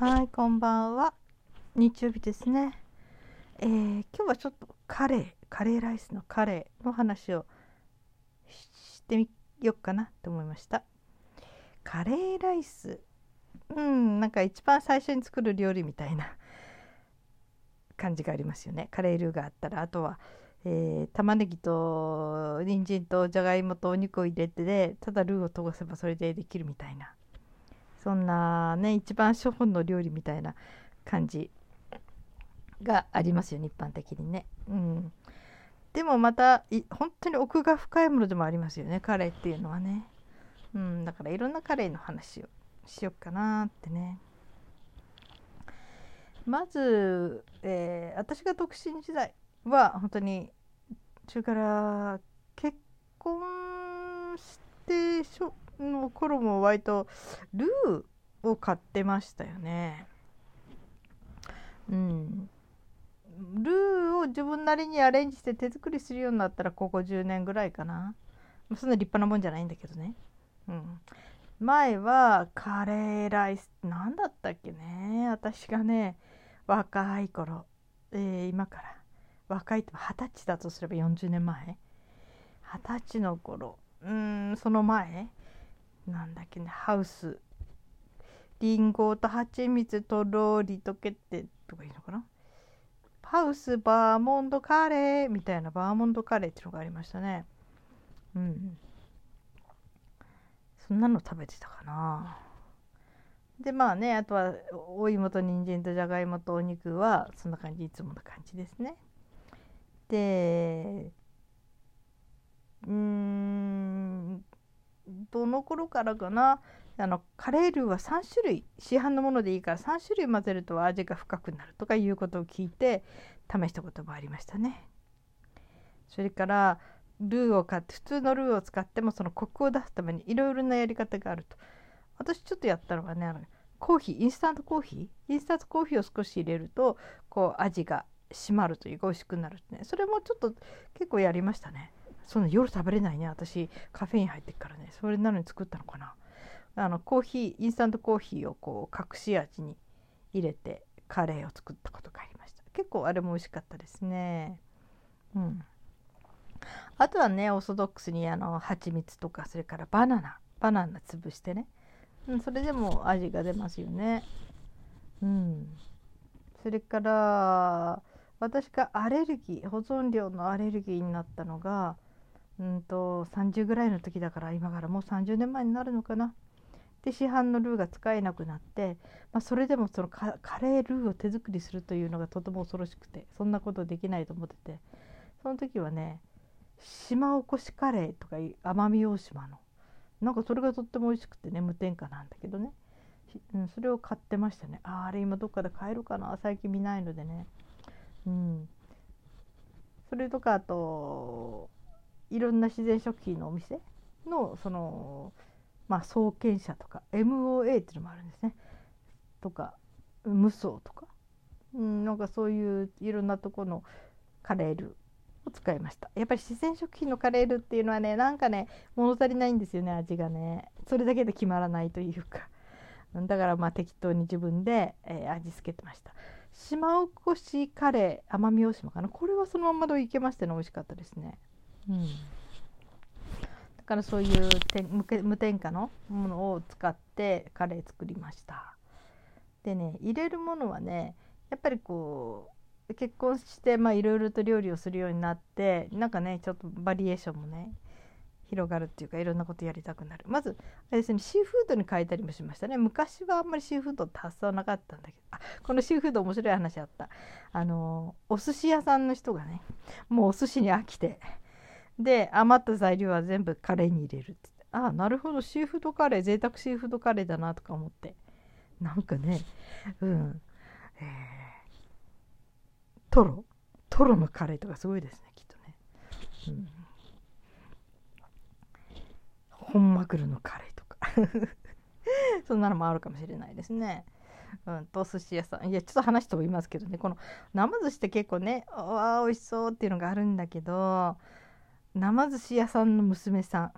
はい、こんばんは。日曜日ですね。えー、今日はちょっとカレー、カレーライスのカレーの話をしてみようかなと思いました。カレーライス、うん、なんか一番最初に作る料理みたいな感じがありますよね。カレールーがあったら、あとは、えー、玉ねぎと人参とじゃがいもとお肉を入れてでただルーを通せばそれでできるみたいなそんなね一番初本の料理みたいな感じがありますよね一般的にね。うん、でもまた本当に奥が深いものでもありますよねカレーっていうのはね。うん、だからいろんなカレーの話をしよっかなってね。まず、えー、私が独身時代は本当にそれから結婚してしょの頃も割とルーを買ってましたよね。うん。ルーを自分なりにアレンジして手作りするようになったらここ10年ぐらいかな。そんな立派なもんじゃないんだけどね。うん。前はカレーライス何だったっけね私がね若い頃、えー、今から若いって二十歳だとすれば40年前二十歳の頃うんその前なんだっけねハウス。リンゴと蜂蜜とローリとけてとかいいのかな？ハウスバーモンドカレーみたいなバーモンドカレーっていうのがありましたね。うん。そんなの食べてたかな。でまあねあとはお芋と人参とじゃがいもとお肉はそんな感じいつもの感じですね。でうんどの頃からかなあのカレールーは3種類市販のものでいいから3種類混ぜると味が深くなるとかいうことを聞いて試したこともありましたね。それからルーを買って普通のルーを使ってもそのコクを出すためにいろいろなやり方があると。私ちょっとやったのはねあのコーヒーインスタントコーヒー？インスタントコーヒーを少し入れるとこう味が締まるというか美味しくなるってねそれもちょっと結構やりましたね。そんな夜食べれないね私カフェイン入ってっからね。それなのに作ったのかな。あのコーヒーインスタントコーヒーをこう隠し味に入れてカレーを作ったことがありました。結構あれも美味しかったですね。うん。あとはねオーソドックスにあの蜂蜜とかそれからバナナ。バナナ潰してね、うん、それでも味が出ますよね。うん。それから私がアレルギー保存料のアレルギーになったのがうんと30ぐらいの時だから今からもう30年前になるのかな。で市販のルーが使えなくなって、まあ、それでもそのカレールーを手作りするというのがとても恐ろしくてそんなことできないと思ってて。その時はね島おこしカレーとか奄美大島の。なんかそれがとっても美味しくてね無添加なんだけどね、うん、それを買ってましたね。ああれ今どっかで買えるかな。最近見ないのでね。うん、それとかあといろんな自然食品のお店のそのまあ創建者とか MOA っていうのもあるんですね。とか無双とか、うん、なんかそういういろんなとこのカレールを使いました。やっぱり自然食品のカレールっていうのはねなんかね物足りないんですよね味がね。それだけで決まらないというか。だからまあ適当に自分で、えー、味付けてました。島おこしカレー奄美大島かな。これはそのままでいけましてね美味しかったですね。うん。だからそういう無添加のものを使ってカレー作りました。でね入れるものはねやっぱりこう結婚していろいろと料理をするようになってなんかねちょっとバリエーションもね広がるっていうかいろんなことやりたくなる。まずあれですねシーフードに変えたりもしましたね。昔はあんまりシーフードって発想なかったんだけど。あこのシーフード面白い話あった。あのお寿司屋さんの人がねもうお寿司に飽きてで余った材料は全部カレーに入れるってああなるほど。シーフードカレー贅沢シーフードカレーだなとか思って。なんかねうん。えー、トロ？トロのカレーとかすごいですねきっとね、うん。本マグロのカレーとか。そんなのもあるかもしれないですね。うん、と寿司屋さん。いやちょっと話飛びますけどね。この生寿司って結構ねあ美味しそうっていうのがあるんだけど生寿司屋さんの娘さん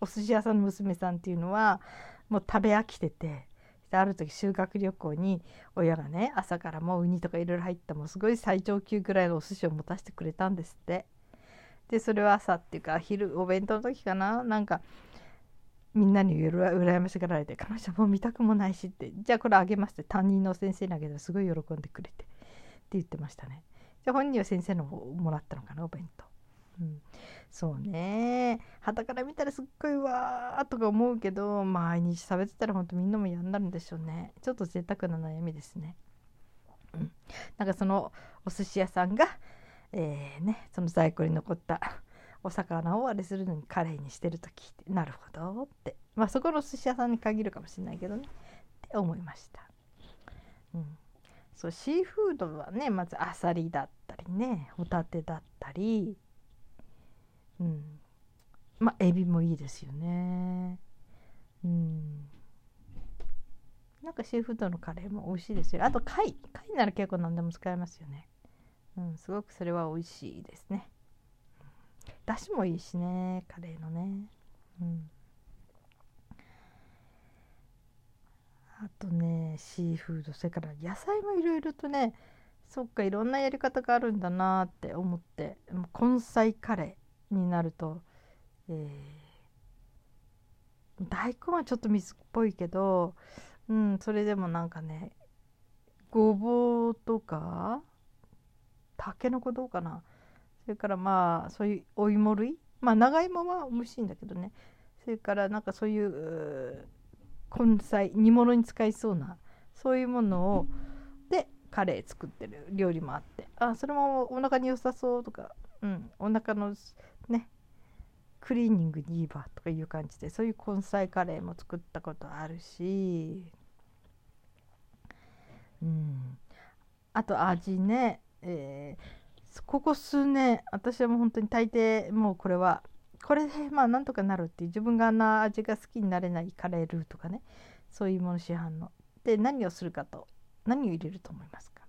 お寿司屋さんの娘さんっていうのはもう食べ飽きててある時修学旅行に親がね朝からもうウニとかいろいろ入ったもうすごい最上級ぐらいのお寿司を持たせてくれたんですって。でそれは朝っていうか昼お弁当の時かな。なんかみんなにうら羨ましがられて彼女もう見たくもないしってじゃあこれあげますって担任の先生にあげたらすごい喜んでくれてって言ってましたね。じゃあ本人は先生のもらったのかなお弁当。うん、そうね。旗から見たらすっごいわーとか思うけど毎日食べてたらほんとみんなも嫌になるんでしょうね。ちょっと贅沢な悩みですね、うん、なんかそのお寿司屋さんがえー、ねその在庫に残ったお魚をあれするのにカレーにしてると聞いてなるほどって。まあそこのお寿司屋さんに限るかもしれないけどね。って思いました。うん、そうシーフードはねまずあさりだったりねホタテだったりうんまあエビもいいですよね。うんなんかシーフードのカレーも美味しいですよ。あと貝貝なら結構何でも使えますよね。うん、すごくそれは美味しいですね。だしもいいしねカレーのねうんあとねシーフードそれから野菜もいろいろとねそっかいろんなやり方があるんだなって思って根菜カレーになると、えー、大根はちょっと水っぽいけど、うん、それでもなんかねごぼうとかたけのこどうかな。それからまあそういうお芋類。まあ長芋は美味しいんだけどね。それからなんかそういう根菜煮物に使いそうなそういうものをでカレー作ってる料理もあって。あそれもお腹に良さそうとか、うん、お腹のね。クリーニングにいいわとかいう感じでそういう根菜カレーも作ったことあるし、うん、あと味ね、えーここ数年私はもう本当に大抵もうこれはこれでまあなんとかなるっていう自分があんな味が好きになれないカレールーとかね。そういうもの市販の。で何をするかと何を入れると思いますか？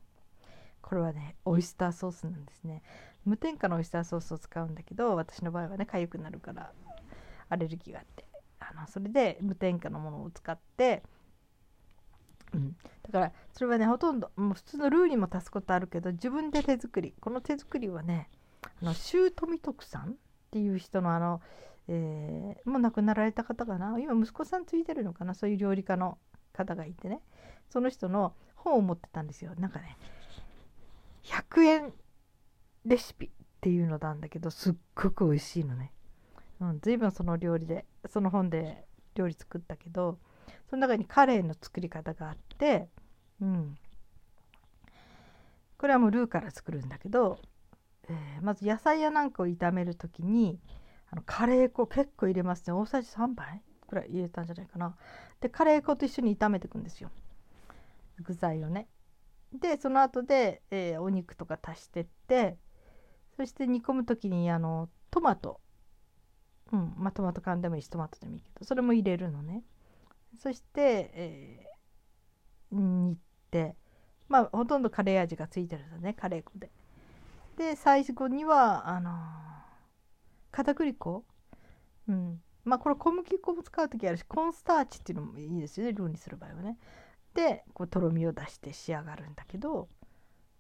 これはねオイスターソースなんですね。無添加のオイスターソースを使うんだけど私の場合はね痒くなるからアレルギーがあって。あのそれで無添加のものを使ってうん、だからそれはねほとんどもう普通のルーにも足すことあるけど自分で手作りこの手作りはねあの周富徳さんっていう人のあの、えー、もう亡くなられた方かな？今息子さんついてるのかな？そういう料理家の方がいてね。その人の本を持ってたんですよ。なんかね100円レシピっていうのなんだけどすっごく美味しいのね、うん、随分その料理でその本で料理作ったけどその中にカレーの作り方があって、うん、これはもうルーから作るんだけど、えー、まず野菜やなんかを炒める時にあのカレー粉結構入れますね。大さじ3杯くらい入れたんじゃないかな。でカレー粉と一緒に炒めていくんですよ。具材をね。でその後で、えー、お肉とか足してってそして煮込む時にあのトマト。うんまあトマト缶でもいいしトマトでもいいけどそれも入れるのね。そして、えー、煮てまあほとんどカレー味がついてるんだねカレー粉で。で最後にはあのー、片栗粉。うん。まあこれ小麦粉も使う時あるしコーンスターチっていうのもいいですよねルーにする場合はね。でこうとろみを出して仕上がるんだけど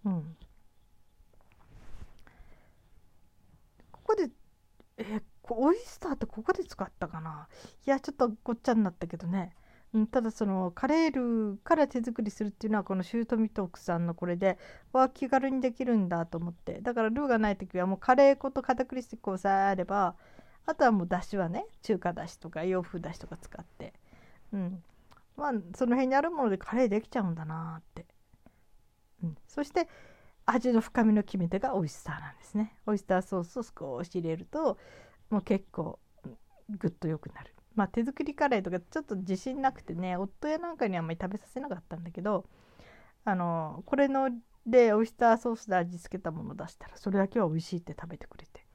うん。ここでえ、オイスターってここで使ったかな？いやちょっとごっちゃになったけどね。うん、ただそのカレールーから手作りするっていうのはこのシュートミトークさんのこれでわ気軽にできるんだと思って。だからルーがない時はもうカレー粉と片栗粉をさえあればあとはもうだしはね中華だしとか洋風だしとか使って。うん。まあその辺にあるものでカレーできちゃうんだなって、うん、そして味の深みの決め手がオイスターなんですね。オイスターソースを少し入れるともう結構グッと良くなる。まあ、手作りカレーとかちょっと自信なくてね夫やなんかにあんまり食べさせなかったんだけどあのこれのでオイスターソースで味付けたもの出したらそれだけは美味しいって食べてくれて、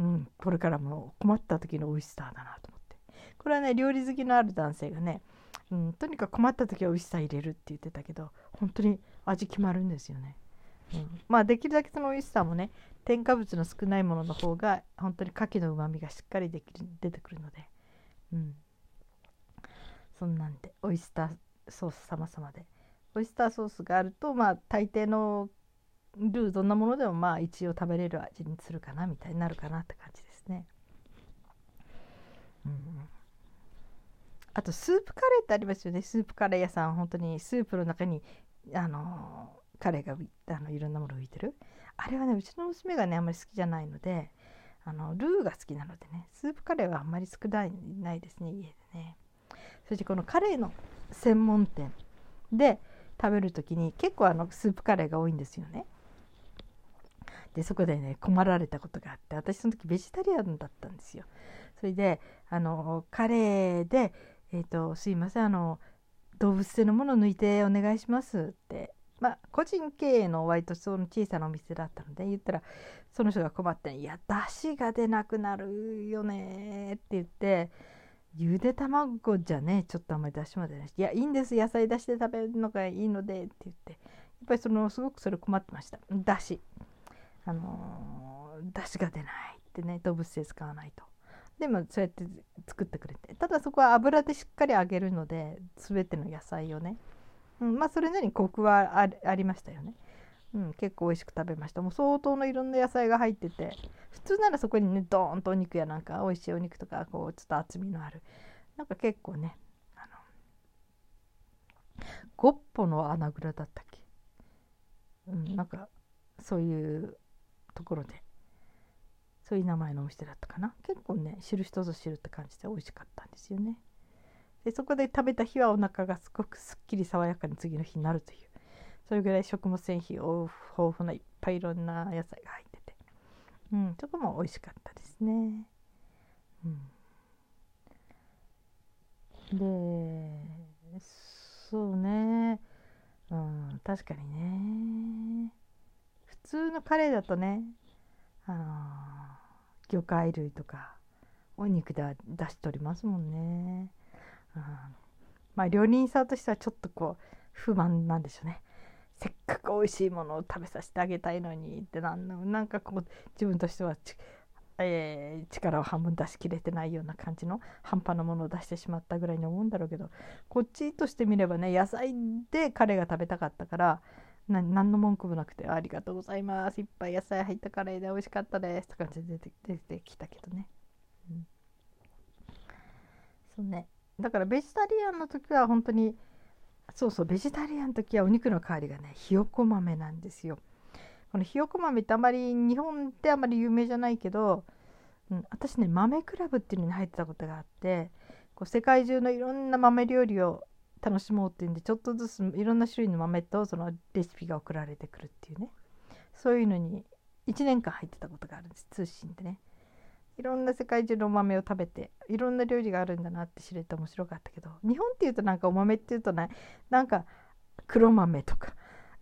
うん、これからも困った時のオイスターだなと思って。これはね料理好きのある男性がね、うん、とにかく困った時はオイスター入れるって言ってたけど本当に味決まるんですよね。うん、まあできるだけそのオイスターもね添加物の少ないものの方が本当に牡蠣のうまみがしっかりできる出てくるので。うん。そんなんでオイスターソース様々で。オイスターソースがあるとまあ大抵のルーどんなものでもまあ一応食べれる味にするかなみたいになるかなって感じですね。うん、あとスープカレーってありますよね。スープカレー屋さん本当にスープの中にあのカレーがあのいろんなもの浮いてる。あれはねうちの娘がねあんまり好きじゃないのであのルーが好きなのでねスープカレーはあんまり少ないないですね家でね。そしてこのカレーの専門店で食べる時に結構あのスープカレーが多いんですよね。でそこでね困られたことがあって私その時ベジタリアンだったんですよ。それであのカレーで「えーと、すいませんあの動物性のものを抜いてお願いします」ってまあ個人経営の割とその小さなお店だったので言ったらその人が困って「いやだしが出なくなるよね」って言ってゆで卵じゃねちょっとあんまり出しまでないし「いやいいんです野菜出して食べるのがいいので」って言ってやっぱりそのすごくそれ困ってました。だしあのー、出汁が出ないってね動物性使わないと。でもそうやって作ってくれて。ただそこは油でしっかり揚げるので全ての野菜をね、うん、まあそれなりにコクはありましたよね、うん、結構美味しく食べました。もう相当のいろんな野菜が入ってて普通ならそこにねドーンとお肉やなんか美味しいお肉とかこうちょっと厚みのある。なんか結構ねあのゴッポの穴蔵だったっけ？うんなんかそういうところでそういう名前のお店だったかな。結構ね知る人ぞ知るって感じで美味しかったんですよね。でそこで食べた日はお腹がすごくすっきり爽やかに次の日になるという。それぐらい食物繊維豊富ないっぱいいろんな野菜が入ってて。うんそこも美味しかったですね。うん。でそうね。うん確かにね。普通のカレーだとねあの魚介類とかお肉では出し取りますもんね、まあ料理人さんとしてはちょっとこう不満なんでしょうね。せっかく美味しいものを食べさせてあげたいのにってなんなんかこう自分としてはえー、力を半分出し切れてないような感じの半端なものを出してしまったぐらいに思うんだろうけどこっちとしてみればね野菜で彼が食べたかったから何の文句もなくて「ありがとうございます。いっぱい野菜入ったカレーで美味しかったです」って感じで出て出てきたけどね、うん、そうね。だからベジタリアンの時は本当にそうそうベジタリアンの時はお肉の代わりがねひよこ豆なんですよ。このひよこ豆ってあまり日本ってあまり有名じゃないけど、うん、私ね豆クラブっていうのに入ってたことがあってこう世界中のいろんな豆料理を楽しもうっていうんでちょっとずついろんな種類の豆とそのレシピが送られてくるっていうね。そういうのに1年間入ってたことがあるんです通信でね。いろんな世界中のお豆を食べていろんな料理があるんだなって知れて面白かったけど日本っていうとなんかお豆っていうとねなんか黒豆とか、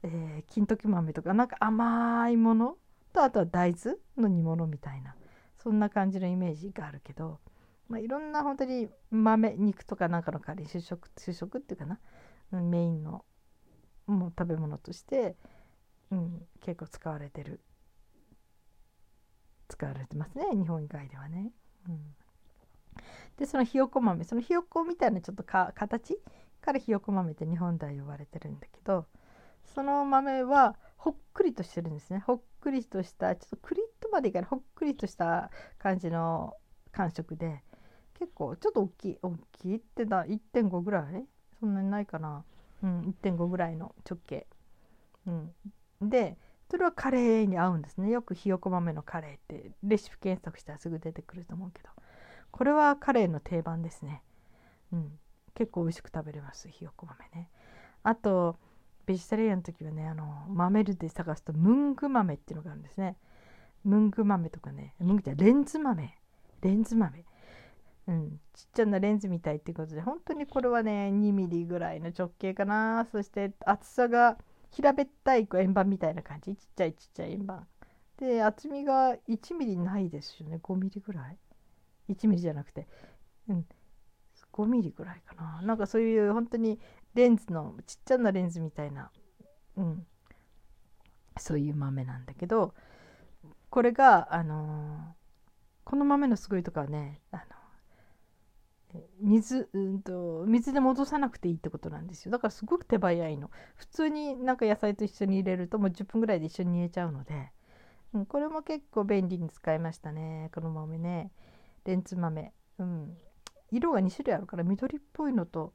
えー、金時豆とかなんか甘いものとあとは大豆の煮物みたいなそんな感じのイメージがあるけどまあ、いろんな本当に豆肉とかなんかの代わりに主食主食っていうかなメインのもう食べ物として、うん、結構使われてる使われてますね日本以外ではね。うん、でそのひよこ豆そのひよこみたいなちょっとか形？からひよこ豆って日本では呼ばれてるんだけどその豆はほっくりとしてるんですね。ほっくりとしたちょっとクリッとまでいかない。ほっくりとした感じの感触で結構ちょっと大きい大きいってだ1.5ぐらい？そんなにないかな。うん1.5ぐらいの直径。うん。でそれはカレーに合うんですね。よくひよこ豆のカレーってレシピ検索したらすぐ出てくると思うけど。これはカレーの定番ですね。うん。結構美味しく食べれますひよこ豆ね。あとベジタリアンの時はねあの豆類で探すとムング豆っていうのがあるんですね。ムング豆とかねムングじゃレンズ豆。レンズ豆。うん、ちっちゃなレンズみたいっていうことで本当にこれはね2ミリぐらいの直径かな。そして厚さが平べったい円盤みたいな感じ？ちっちゃいちっちゃい円盤。で厚みが1ミリないですよね。5ミリぐらい。1ミリじゃなくて、うん、5ミリぐらいかな。なんかそういう本当にレンズのちっちゃなレンズみたいな、うん、そういう豆なんだけどこれがあのー、この豆のすごいとこはねあの水うんと水で戻さなくていいってことなんですよ。だからすごく手早いの。普通になんか野菜と一緒に入れるともう10分ぐらいで一緒に煮えちゃうので、うん、これも結構便利に使いましたね。この豆ね。レンズ豆。うん。色が2種類あるから緑っぽいのと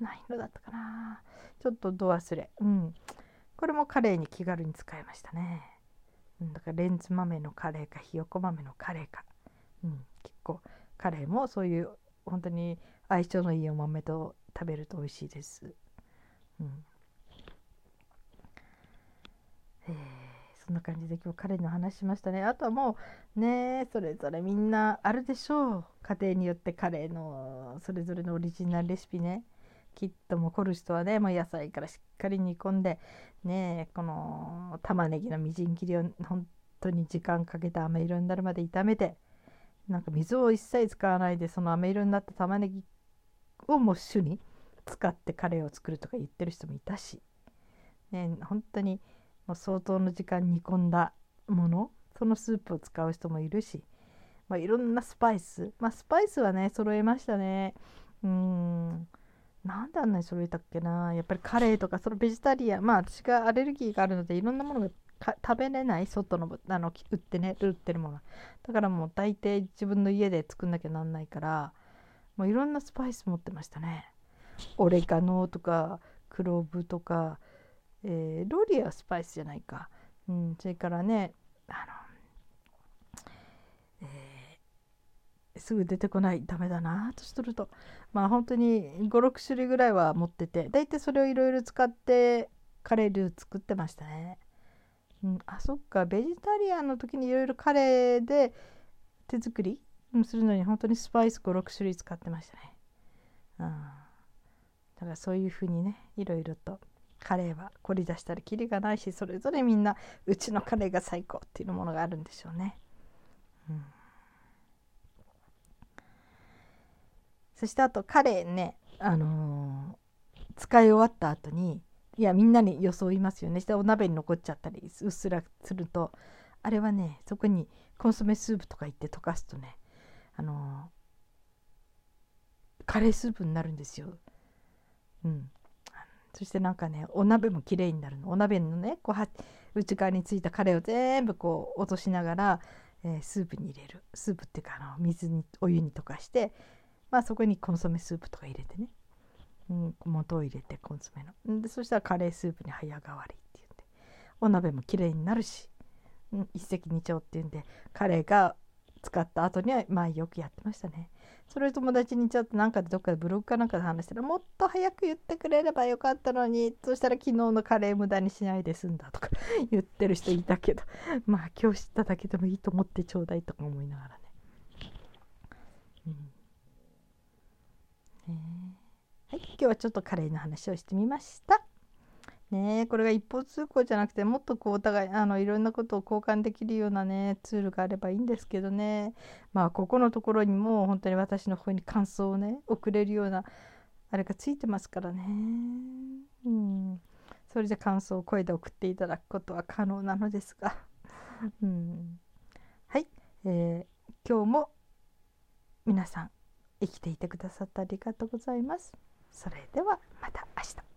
何色だったかな。ちょっと度忘れ。うん。これもカレーに気軽に使いましたね、うん、だからレンズ豆のカレーかひよこ豆のカレーか、うん、結構カレーもそういう本当に相性のいいお豆と食べると美味しいです。うんえー、そんな感じで今日彼の話しましたね。あとはもうねそれぞれみんなあるでしょう家庭によってカレーのそれぞれのオリジナルレシピね。きっとも凝る人はねもう野菜からしっかり煮込んでねこの玉ねぎのみじん切りを本当に時間かけて飴色になるまで炒めてなんか水を一切使わないでその飴色になった玉ねぎをもう主に使ってカレーを作るとか言ってる人もいたし、ね、本当にもう相当の時間煮込んだものそのスープを使う人もいるし、まあ、いろんなスパイス、まあ、スパイスはね揃えましたね。うん。なんであんなに揃えたっけな。やっぱりカレーとかそのベジタリアンまあ私がアレルギーがあるのでいろんなものが食べれない？外のあの売ってね売ってるもの。だからもう大抵自分の家で作んなきゃなんないからもういろんなスパイス持ってましたね。オレガノとかクローブとか、えー、ロリアはスパイスじゃないか、うん、それからねあの、えー、すぐ出てこないダメだなとしとると。まあ本当に56種類ぐらいは持ってて大体それをいろいろ使ってカレールー作ってましたね。うん、あそっかベジタリアンの時にいろいろカレーで手作りするのに本当にスパイス56種類使ってましたね。うん、だからそういうふうにねいろいろとカレーは凝り出したらキリがないしそれぞれみんなうちのカレーが最高っていうものがあるんでしょうね。うん、そしてあとカレーね、あのー、使い終わった後にいやみんなに装いますよね。してお鍋に残っちゃったりうっすらすると。あれはねそこにコンソメスープとか言って溶かすとねあのカレースープになるんですよ。うん、そしてなんかねお鍋もきれいになるの。お鍋のねこうは内側についたカレーを全部こう落としながら、えー、スープに入れる。スープっていうかあの水にお湯に溶かして、まあ、そこにコンソメスープとか入れてね。うん、元を入れてコンソメの。でそしたらカレースープに早変わりっていうんでお鍋もきれいになるし、うん、一石二鳥っていうんでカレーが使った後にはまあよくやってましたね。それ友達にちょっとなんかでどっかでブログかなんかで話したらもっと早く言ってくれればよかったのにそしたら昨日のカレー無駄にしないで済んだとか 言ってる人いたけど。まあ今日知っただけでもいいと思ってちょうだいとか思いながらね。うん、ねはい、今日はちょっとカレーの話をしてみました。ねこれが一方通行じゃなくてもっとこうお互いあのいろんなことを交換できるようなねツールがあればいいんですけどね。まあここのところにも本当に私の方に感想をね送れるようなあれがついてますからね。うん。それで感想を声で送っていただくことは可能なのですが。うん。はい、えー、今日も皆さん生きていてくださってありがとうございます。それではまた明日。